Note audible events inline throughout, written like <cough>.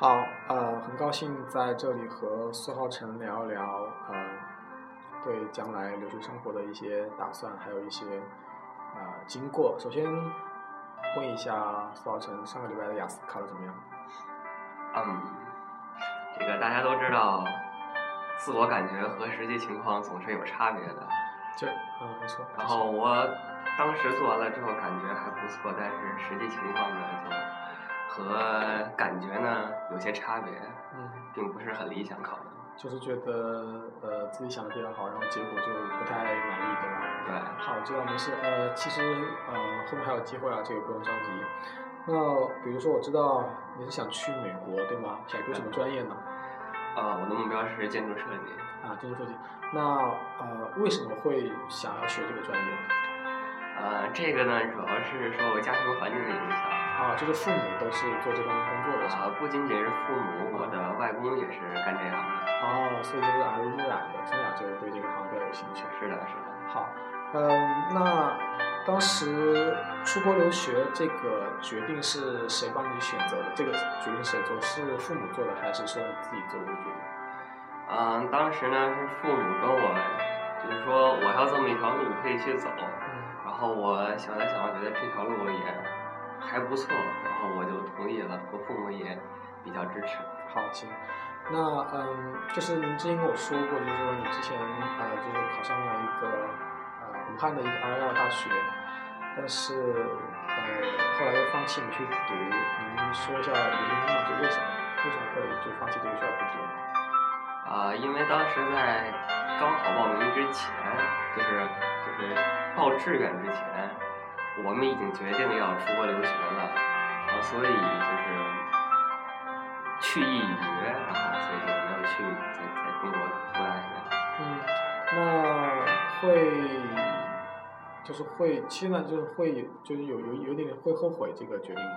好，呃，很高兴在这里和苏浩辰聊一聊，呃，对将来留学生活的一些打算，还有一些呃经过。首先问一下苏浩辰，上个礼拜的雅思考的怎么样？嗯，这个大家都知道，自我感觉和实际情况总是有差别的。这，嗯，没错。然后我当时做完了之后感觉还不错，但是实际情况呢就和感觉呢有些差别，嗯，并不是很理想考的。就是觉得呃自己想的比较好，然后结果就不太满意，对吧？对，好，知道没事。呃，其实呃后面还有机会啊，这个不用着急。那比如说我知道你是想去美国，对吗？想读什么专业呢？啊，我的目标是建筑设计。啊，建筑设计。那呃为什么会想要学这个专业？呃，这个呢主要是受我家庭环境的影响。啊，就是父母都是做这方面工作的。啊，不仅仅是父母，我的外公也是干这行的。哦，所以就是耳濡目染的，从小就对这个行比较有兴趣。是的，是的。好，嗯，那当时出国留学这个决定是谁帮你选择的？这个决定谁做？是父母做的，还是说你自己做的决定？嗯，当时呢是父母跟我，就是说我还有这么一条路可以去走。嗯。然后我想来想，我觉得这条路也还不错，然后我就同意了，我父母也比较支持。好，行。那嗯，就是您之前跟我说过，就是说你之前呃，就是考上了一个呃武汉的一个二幺幺大学，但是呃后来又放弃你去读，您说一下原因吗？就为什么为什么会就放弃这个学校不读？啊，因为当时在高考报名之前，就是就是报志愿之前，我们已经决定要出国留学了，然后，所以就是去意已决，然后所以就没有去在在中国读大学。嗯，那会就是会现在就是会就是有有有点会后悔这个决定吗？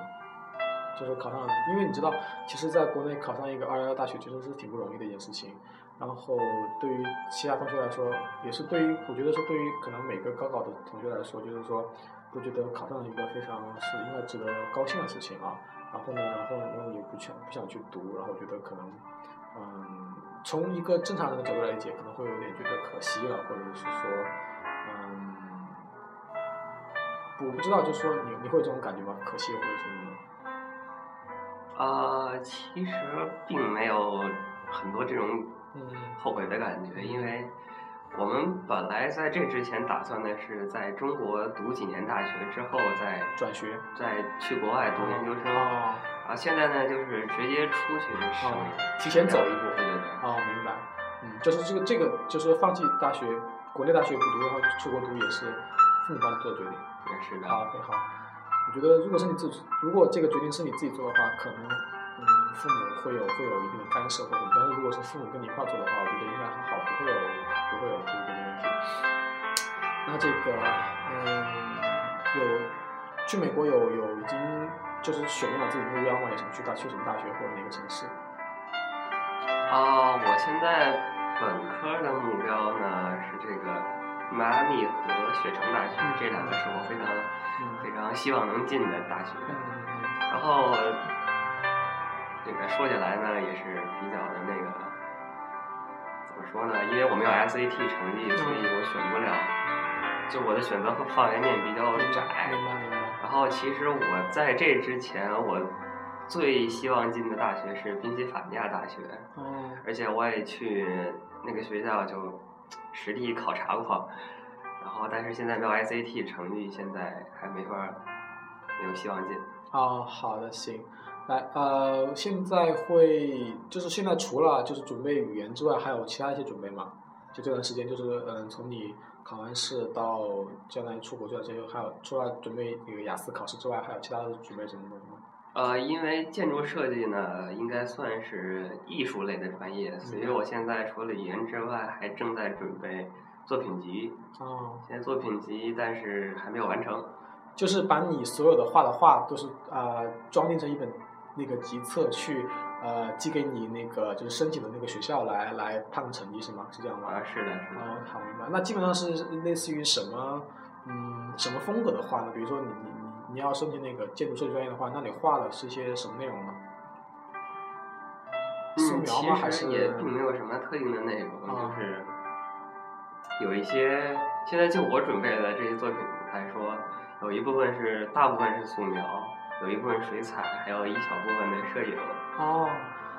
就是考上，因为你知道，其实在国内考上一个二幺幺大学其实是挺不容易的一件事情。然后对于其他同学来说，也是对于我觉得是对于可能每个高考的同学来说，就是说都觉得考上了一个非常是应该值得高兴的事情啊。然后呢，然后然后也不想不想去读，然后觉得可能嗯，从一个正常人的角度来理解，可能会有点觉得可惜了，或者是说嗯，我不知道，就是说你你会有这种感觉吗？可惜或者什么？啊，其实并没有很多这种嗯后悔的感觉，因为我们本来在这之前打算的是在中国读几年大学之后再转学，再去国外读研究生。哦啊，现在呢就是直接出去省哦，提前走一步。对对对。哦，明白。嗯，就是这个这个，就是放弃大学，国内大学不读，然后出国读也是父母帮你做的决定。也是的。好，很好。我觉得如果是你自己，如果这个决定是你自己做的话，可能嗯父母会有会有一定的干涉或者，但是如果是父母跟你一块做的话，我觉得应该还好，不会有不会有这个问题。那这个嗯有去美国有有已经就是选定了自己目标吗？有想去大去什么大学或者哪个城市？啊，我现在本科的目标呢是这个迈阿密和雪城大学，这两个是我非常非常希望能进的大学。然后这个说起来呢，也是比较的那个怎么说呢？因为我没有 SAT 成绩，所以我选不了。就我的选择和范围面比较窄。明白明白。然后其实我在这之前，我最希望进的大学是宾夕法尼亚大学。哦。而且我也去那个学校就实地考察过，然后但是现在没有 SAT 成绩，现在还没法没有希望进。哦，好的，行。来，呃，现在会就是现在除了就是准备语言之外，还有其他一些准备吗？就这段时间，就是嗯，从你考完试到将来出国这段时间，还有除了准备那个雅思考试之外，还有其他的准备什么东西吗？呃，因为建筑设计呢，应该算是艺术类的专业，所以我现在除了语言之外，还正在准备作品集。哦。现在作品集，但是还没有完成。就是把你所有的画的画都是啊、呃、装订成一本那个集册去呃寄给你那个就是申请的那个学校来来判个成绩是吗？是这样吗？啊，是的，是的。哦，好明白。那基本上是类似于什么嗯什么风格的画呢？比如说你你你你要申请那个建筑设计专业的话，那你画的是一些什么内容呢？素描吗？还是也并没有什么特定的内容，就是有一些。现在就我准备的这些作品来说，有一部分是大部分是素描，有一部分水彩，还有一小部分的摄影。哦，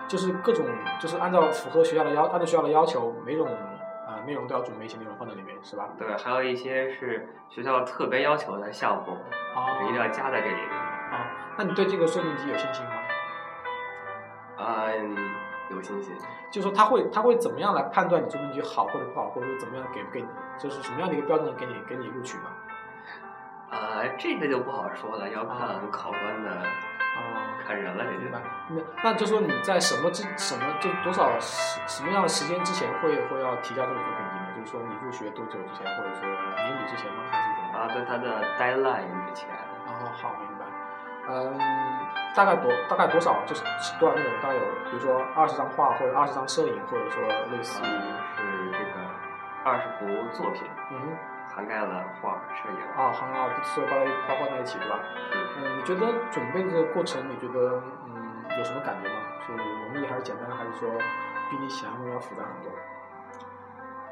就是各种，就是按照符合学校的要，按照学校的要求，每种啊内容都要准备一些内容放在里面，是吧？对，还有一些是学校特别要求的项目，一定要加在这里面。啊，那你对这个说明集有信心吗？嗯。有信心，就是说他会他会怎么样来判断你作品集好或者不好，或者说怎么样给不给你，就是什么样的一个标准给你给你录取呢？啊，这个就不好说了，要看考官的，啊，看人了，这就。那那就说你在什么之什么就多少时什么样的时间之前会会要提交这个作品集呢？就是说你入学多久之前，或者说年底之前吗？还是怎么？啊，对，他的 deadline 之前。哦，好，明白。嗯，大概多大概多少就是多少内容？大概有，比如说二十张画或者二十张摄影，或者说类似于是这个二十幅作品，嗯，涵盖了画、摄影。啊，涵盖所有包在包括在一起，对吧？嗯，你觉得准备这个过程，你觉得嗯有什么感觉吗？是容易还是简单，还是说比你想象中要复杂很多？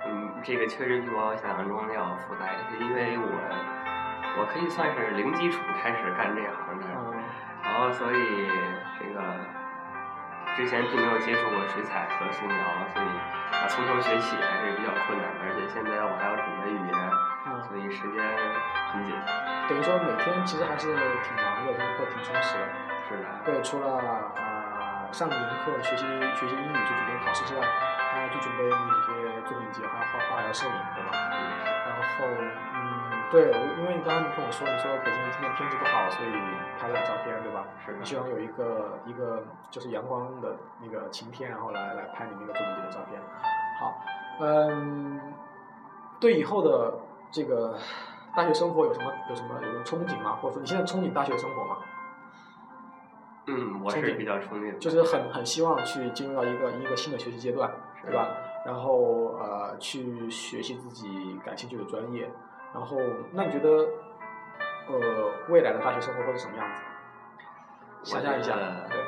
嗯，这个确实比我想象中要复杂一些，因为我。我可以算是零基础开始干这行的，然后所以这个之前并没有接触过水彩和素描，所以啊从头学起还是比较困难的。而且现在我还要准备语言，所以时间很紧。等于说每天其实还是挺忙的，就是挺充实的。是的。对，除了啊上语文课、学习学习英语、就准备考试之外，还要去准备那些作品集，还要画画、还要摄影，对吧？然后嗯。对，因为你刚刚你跟我说，你说北京今天天气不好，所以拍不了照片，对吧？是。你希望有一个一个就是阳光的那个晴天，然后来来拍你那个作品集的照片。好，嗯，对以后的这个大学生活有什么有什么有什么憧憬吗？或者说你现在憧憬大学生活吗？嗯，我是比较憧憬。就是很很希望去进入到一个一个新的学习阶段，对吧？然后呃，去学习自己感兴趣的专业。然后，那你觉得，呃，未来的大学生活会是什么样子？想象一下，对，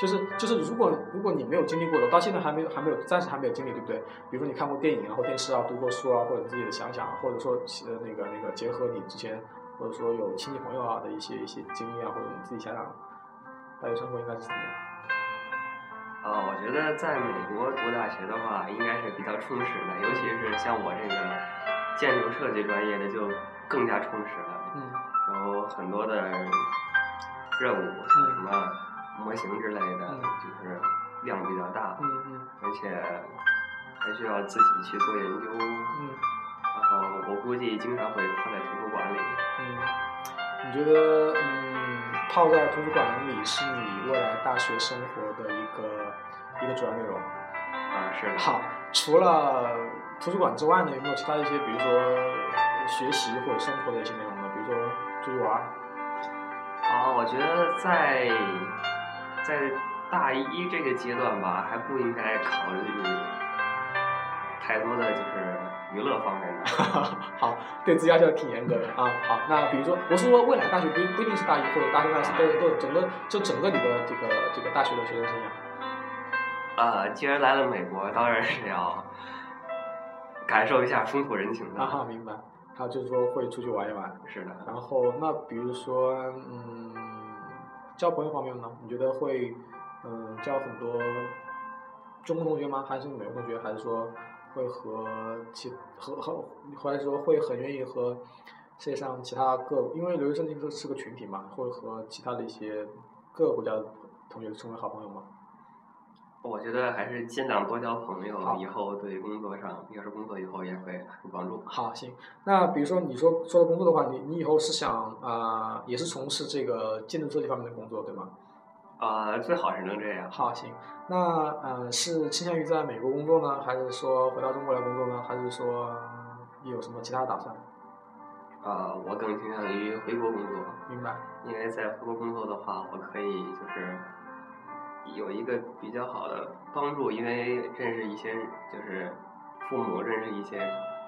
就是就是，如果如果你没有经历过的，到现在还没有还没有暂时还没有经历，对不对？比如说你看过电影，然后电视啊，读过书啊，或者自己的想想，或者说呃那个那个结合你之前或者说有亲戚朋友啊的一些一些经历啊，或者你自己想想，大学生活应该是怎么样？啊，我觉得在美国读大学的话，应该是比较充实的，尤其是像我这个。建筑设计专业的就更加充实了，嗯，然后很多的任务，像什么模型之类的，就是量比较大，嗯嗯，而且还需要自己去做研究，嗯，然后我估计经常会泡在图书馆里，嗯，你觉得嗯泡在图书馆里是你未来大学生活的一个一个主要内容？啊，是的。好，除了。图书馆之外呢，有没有其他一些，比如说学习或者生活的一些内容呢？比如说出去玩。啊，我觉得在在大一这个阶段吧，还不应该考虑太多的就是娱乐方面的。<laughs> 好，对自己要求挺严格的啊。好，那比如说，我是说未来大学不不一定是大一或者大三、大四，都都整个就整个你的这个这个大学的学生生涯。啊，既然来了美国，当然是要。感受一下风土人情的啊，明白。他就是说会出去玩一玩，是的。然后那比如说，嗯，交朋友方面呢？你觉得会嗯交很多中国同学吗？还是美国同学？还是说会和其和和或者说会很愿意和世界上其他各因为留学生其实是个群体嘛，会和其他的一些各个国家的同学成为好朋友吗？我觉得还是尽量多交朋友，以后对工作上，要是工作以后也会有帮助。好，行。那比如说你说说到工作的话，你你以后是想啊，也是从事这个建筑设计方面的工作，对吗？啊，最好是能这样。好，行。那呃，是倾向于在美国工作呢，还是说回到中国来工作呢，还是说有什么其他的打算？啊，我更倾向于回国工作。明白。因为在回国工作的话，我可以就是。有一个比较好的帮助，因为认识一些就是父母，认识一些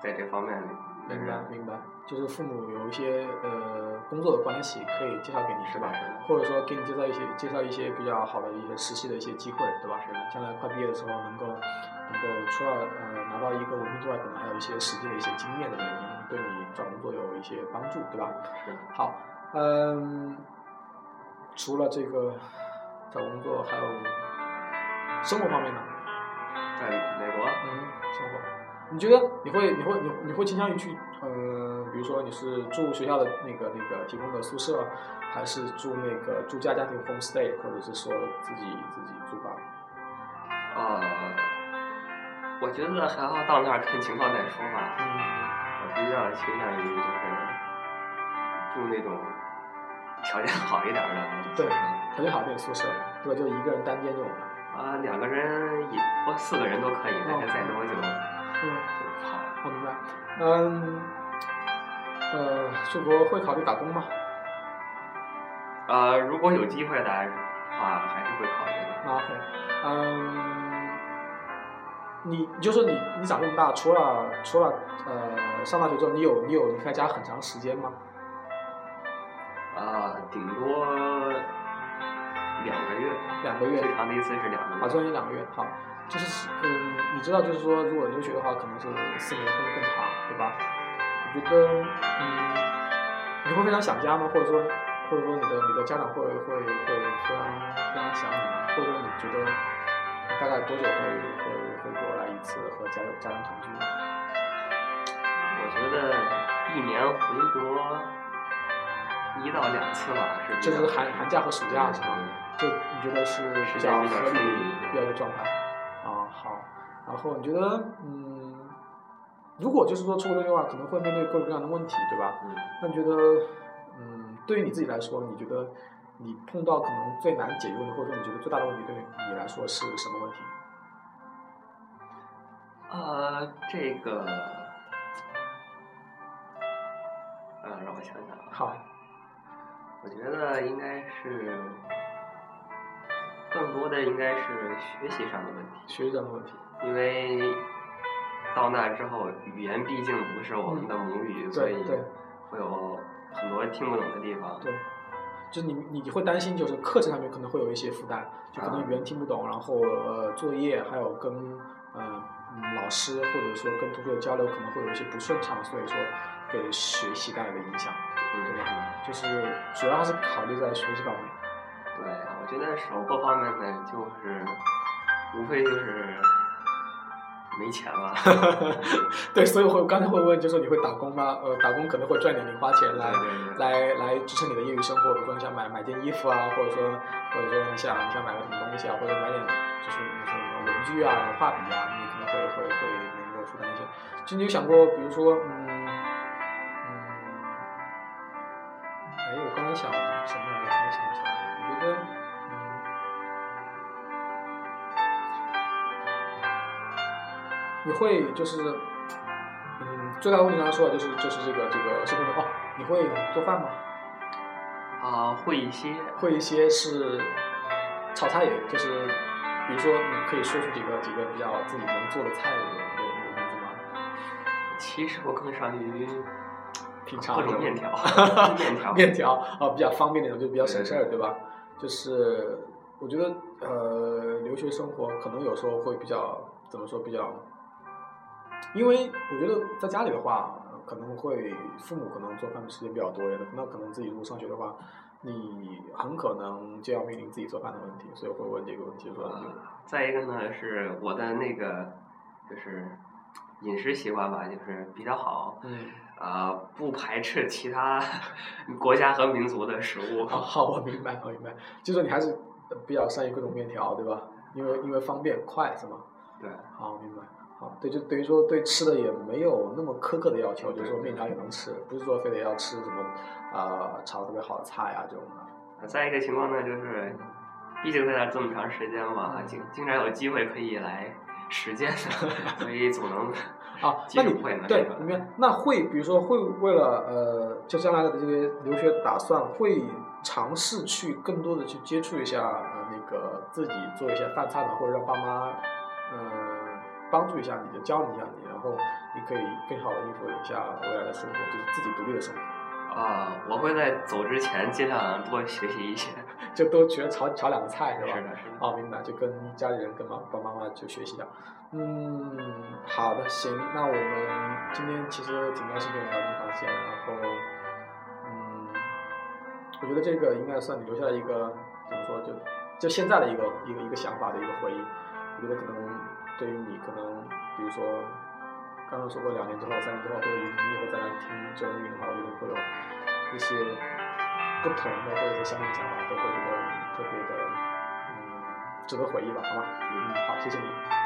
在这方面明白明白，就是父母有一些呃工作的关系可以介绍给你是吧？或者说给你介绍一些介绍一些比较好的一些实习的一些机会，对吧？是的。将来快毕业的时候能够能够除了呃拿到一个文凭之外，可能还有一些实际的一些经验的，能对你找工作有一些帮助，对吧？是。好，嗯，除了这个找工作，还有生活方面呢？在美国。嗯，生活。你觉得你会你会你你会倾向于去嗯，比如说你是住学校的那个那个提供的宿舍，还是住那个住家家庭 homestay，或者是说自己自己租房？呃，我觉得还要到那儿看情况再说吧。嗯。我比较倾向于就是住那种条件好一点的。<laughs> 对，条件好一点宿舍，对吧？就一个人单间这种的。啊，两个人也或四个人都可以，但是再多就。嗯，好，我明白。嗯，呃，出国会考虑打工吗？呃，如果有机会的话，还是会考虑的。OK，嗯，你就说你你长这么大，除了除了呃上大学之后，你有你有离开家很长时间吗？啊，顶多两个月。两个月。最长的一次是两个月。啊，最长两个月，好。就是嗯，你知道，就是说，如果留学的话，可能是四年甚至更长，对吧？我觉得，嗯，你会非常想家吗？或者说，或者说你的你的家长会会会非常非常想你吗？或者说你觉得大概多久会会会过来一次和家家人团聚？我觉得一年回国一到两次吧，是。就是寒寒假和暑假是吗？就你觉得是比较合理比较的状态啊？好，然后你觉得，嗯，如果就是说出国留学的话，可能会面对各种各样的问题，对吧？嗯。那你觉得，嗯，对于你自己来说，你觉得你碰到可能最难解决的，或者说你觉得最大的问题，对于你来说是什么问题？呃，这个，呃，让我想想啊。好。我觉得应该是。更多的应该是学习上的问题，学习上的问题，因为到那之后，语言毕竟不是我们的母语，所以会有很多听不懂的地方。对，就你你会担心，就是课程上面可能会有一些负担，就可能语言听不懂，然后呃作业还有跟嗯老师或者说跟同学的交流可能会有一些不顺畅，所以说给学习带来的影响，对？就是主要还是考虑在学习方面。对，我觉得生活方面呢，就是无非就是没钱了。<laughs> 对，所以我刚才会问，就说你会打工吗？呃，打工可能会赚点零花钱来来来支撑你的业余生活，比如说你想买买件衣服啊，或者说或者说你想你想买个什么东西啊，或者买点就是什么文具啊、画笔啊，你可能会会会能够负担一些。其实你有想过，比如说，嗯嗯，你会就是，嗯，最大的问题刚才说的就是就是这个这个生活的话，你会做饭吗？啊，会一些，会一些是炒菜，也就是，比如说你可以说出几个几个比较自己能做的菜，有有有名字吗？其实我更善于。品尝各种面条，<laughs> <laughs> 面条，面条啊，比较方便那种，就比较省事儿，对吧？就是我觉得，呃，留学生活可能有时候会比较怎么说比较，因为我觉得在家里的话，可能会父母可能做饭的时间比较多一点，那可能自己如果上学的话，你很可能就要面临自己做饭的问题，所以会问这个问题说。再一个呢，是我的那个就是饮食习惯吧，就是比较好。嗯。啊，不排斥其他 <laughs> 国家和民族的食物。好，我明白，我明白。就说你还是比较善于各种面条，对吧？因为因为方便快，是吗？对。好，明白。好，对，就等于说对吃的也没有那么苛刻的要求，就是说面条也能吃，不是说非得要吃什么啊炒特别好的菜啊这种的。再一个情况呢，就是毕竟在那这么长时间嘛，经经常有机会可以来实践，<laughs> 所以总能。啊，那你对，你们？那会，比如说会为了呃，就将来的这些留学打算，会尝试去更多的去接触一下呃那个自己做一些饭菜的，或者让爸妈嗯帮助一下你，就教你一下你，然后你可以更好的应付一下未来的生活，就是自己独立的生活。啊，我会在走之前尽量多学习一些，<laughs> 就多学炒炒两个菜，是吧？是的，是的。哦，明白，就跟家里人、跟妈爸妈妈就学习一下。嗯，好的，行，那我们今天其实挺高兴跟你聊这么长时间，然后，嗯，我觉得这个应该算你留下了一个怎么说，就就现在的一个一个一个想法的一个回忆。我觉得可能对于你，可能比如说刚刚说过两年之后、三年之后，或者你以后再来听这个音乐的话，我觉得会有一些不同的或者是相同的想法，都会觉得特别的嗯值得回忆吧，好吗？嗯，好，谢谢你。